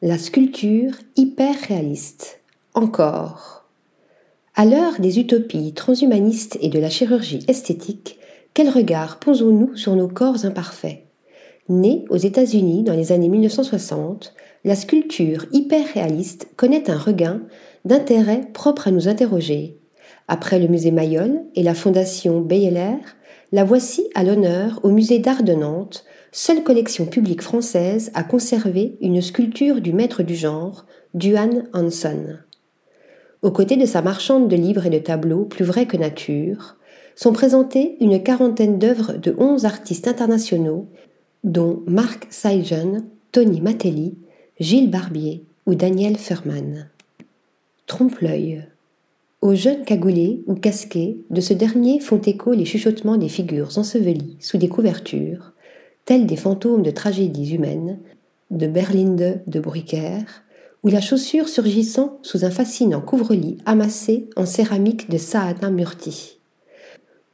La sculpture hyper réaliste. Encore. À l'heure des utopies transhumanistes et de la chirurgie esthétique, quel regard posons-nous sur nos corps imparfaits? Née aux États-Unis dans les années 1960, la sculpture hyper réaliste connaît un regain d'intérêt propre à nous interroger. Après le musée Mayol et la fondation Beyeler, la voici à l'honneur au musée d'art de Nantes, seule collection publique française à conserver une sculpture du maître du genre, Duane Hanson. Aux côtés de sa marchande de livres et de tableaux plus vrais que nature, sont présentées une quarantaine d'œuvres de onze artistes internationaux, dont Marc Saijan, Tony Matelli, Gilles Barbier ou Daniel Furman. Trompe-l'œil. Aux jeunes cagoulés ou casqués, de ce dernier font écho les chuchotements des figures ensevelies sous des couvertures, tels des fantômes de tragédies humaines, de Berlinde de Bruycker, ou la chaussure surgissant sous un fascinant couvre-lit amassé en céramique de Saadin Murti.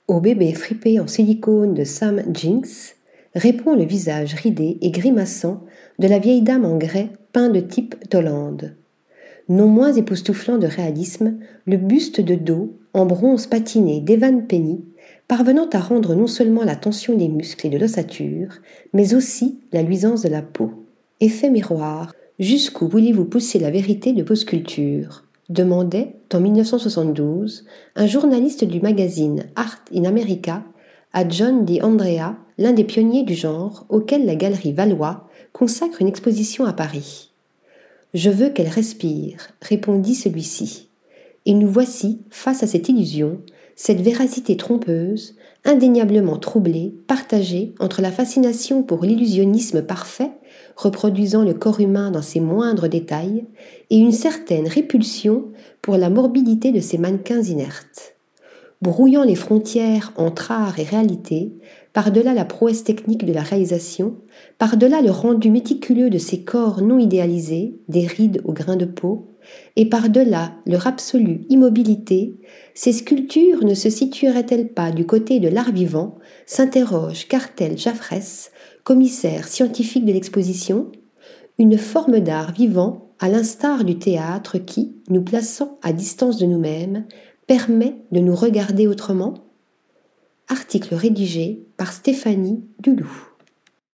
Au bébé fripé en silicone de Sam Jinx répond le visage ridé et grimaçant de la vieille dame en grès peint de type Tolande non moins époustouflant de réalisme, le buste de dos, en bronze patiné d'Evan Penny, parvenant à rendre non seulement la tension des muscles et de l'ossature, mais aussi la luisance de la peau. Effet miroir, jusqu'où voulez-vous pousser la vérité de vos sculptures? demandait, en 1972, un journaliste du magazine Art in America à John D. Andrea, l'un des pionniers du genre, auquel la galerie Valois consacre une exposition à Paris. Je veux qu'elle respire, répondit celui-ci. Et nous voici face à cette illusion, cette véracité trompeuse, indéniablement troublée, partagée entre la fascination pour l'illusionnisme parfait, reproduisant le corps humain dans ses moindres détails, et une certaine répulsion pour la morbidité de ces mannequins inertes. Brouillant les frontières entre art et réalité, par-delà la prouesse technique de la réalisation, par-delà le rendu méticuleux de ces corps non idéalisés, des rides au grain de peau, et par-delà leur absolue immobilité, ces sculptures ne se situeraient-elles pas du côté de l'art vivant s'interroge Cartel Jaffresse, commissaire scientifique de l'exposition, une forme d'art vivant à l'instar du théâtre qui, nous plaçant à distance de nous-mêmes, permet de nous regarder autrement Article rédigé par Stéphanie Dulou.